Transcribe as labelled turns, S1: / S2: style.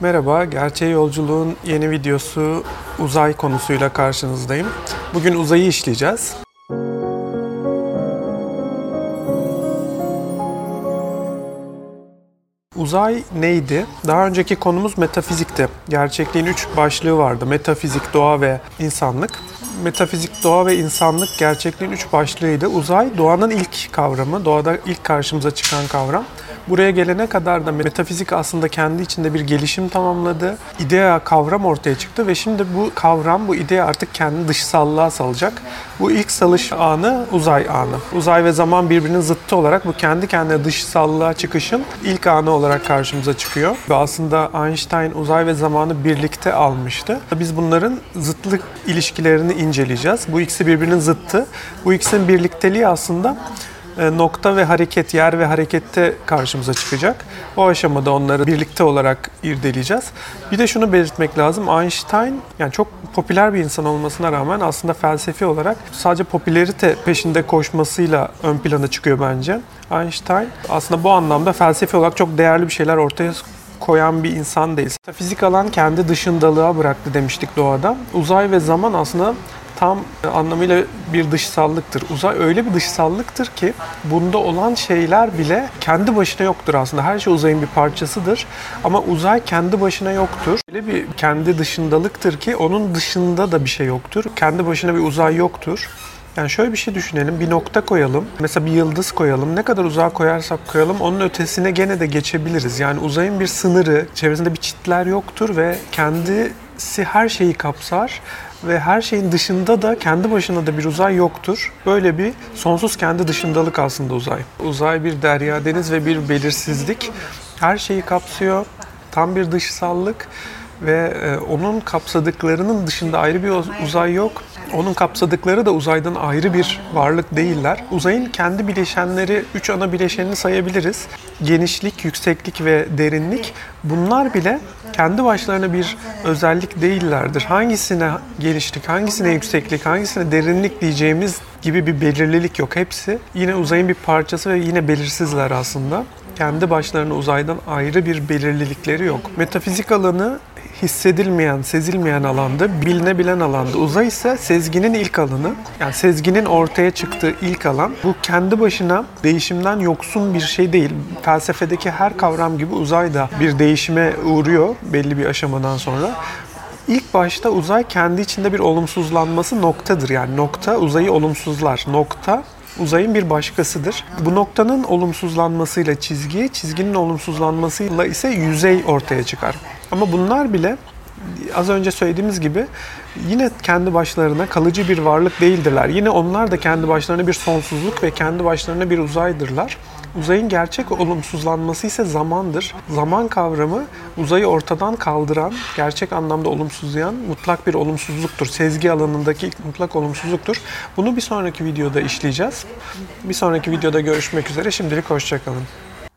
S1: Merhaba, Gerçeğe Yolculuğun yeni videosu uzay konusuyla karşınızdayım. Bugün uzayı işleyeceğiz. Uzay neydi? Daha önceki konumuz metafizikti. Gerçekliğin üç başlığı vardı. Metafizik, doğa ve insanlık. Metafizik, doğa ve insanlık gerçekliğin üç başlığıydı. Uzay doğanın ilk kavramı, doğada ilk karşımıza çıkan kavram. Buraya gelene kadar da metafizik aslında kendi içinde bir gelişim tamamladı. İdea kavram ortaya çıktı ve şimdi bu kavram, bu idea artık kendi dışsallığa salacak. Bu ilk salış anı uzay anı. Uzay ve zaman birbirinin zıttı olarak bu kendi kendine dışsallığa çıkışın ilk anı olarak karşımıza çıkıyor. Ve aslında Einstein uzay ve zamanı birlikte almıştı. Biz bunların zıtlık ilişkilerini inceleyeceğiz. Bu ikisi birbirinin zıttı. Bu ikisinin birlikteliği aslında nokta ve hareket, yer ve harekette karşımıza çıkacak. O aşamada onları birlikte olarak irdeleyeceğiz. Bir de şunu belirtmek lazım. Einstein yani çok popüler bir insan olmasına rağmen aslında felsefi olarak sadece popülerite peşinde koşmasıyla ön plana çıkıyor bence. Einstein aslında bu anlamda felsefi olarak çok değerli bir şeyler ortaya koyan bir insan değil. Fizik alan kendi dışındalığa bıraktı demiştik doğada. Uzay ve zaman aslında tam anlamıyla bir dışsallıktır. Uzay öyle bir dışsallıktır ki bunda olan şeyler bile kendi başına yoktur aslında. Her şey uzayın bir parçasıdır ama uzay kendi başına yoktur. Öyle bir kendi dışındalıktır ki onun dışında da bir şey yoktur. Kendi başına bir uzay yoktur. Yani şöyle bir şey düşünelim. Bir nokta koyalım. Mesela bir yıldız koyalım. Ne kadar uzağa koyarsak koyalım onun ötesine gene de geçebiliriz. Yani uzayın bir sınırı, çevresinde bir çitler yoktur ve kendisi her şeyi kapsar ve her şeyin dışında da kendi başına da bir uzay yoktur. Böyle bir sonsuz kendi dışındalık aslında uzay. Uzay bir derya deniz ve bir belirsizlik. Her şeyi kapsıyor. Tam bir dışsallık ve e, onun kapsadıklarının dışında ayrı bir uzay yok. Onun kapsadıkları da uzaydan ayrı bir varlık değiller. Uzayın kendi bileşenleri, üç ana bileşenini sayabiliriz. Genişlik, yükseklik ve derinlik. Bunlar bile kendi başlarına bir özellik değillerdir. Hangisine genişlik, hangisine yükseklik, hangisine derinlik diyeceğimiz gibi bir belirlilik yok. Hepsi yine uzayın bir parçası ve yine belirsizler aslında kendi başlarına uzaydan ayrı bir belirlilikleri yok. Metafizik alanı hissedilmeyen, sezilmeyen alanda, bilinebilen alanda. Uzay ise sezginin ilk alanı. Yani sezginin ortaya çıktığı ilk alan. Bu kendi başına değişimden yoksun bir şey değil. Felsefedeki her kavram gibi uzay da bir değişime uğruyor belli bir aşamadan sonra. İlk başta uzay kendi içinde bir olumsuzlanması noktadır. Yani nokta uzayı olumsuzlar. Nokta uzayın bir başkasıdır. Bu noktanın olumsuzlanmasıyla çizgi, çizginin olumsuzlanmasıyla ise yüzey ortaya çıkar. Ama bunlar bile az önce söylediğimiz gibi yine kendi başlarına kalıcı bir varlık değildirler. Yine onlar da kendi başlarına bir sonsuzluk ve kendi başlarına bir uzaydırlar. Uzayın gerçek olumsuzlanması ise zamandır. Zaman kavramı uzayı ortadan kaldıran, gerçek anlamda olumsuzlayan mutlak bir olumsuzluktur. Sezgi alanındaki mutlak olumsuzluktur. Bunu bir sonraki videoda işleyeceğiz. Bir sonraki videoda görüşmek üzere. Şimdilik hoşçakalın.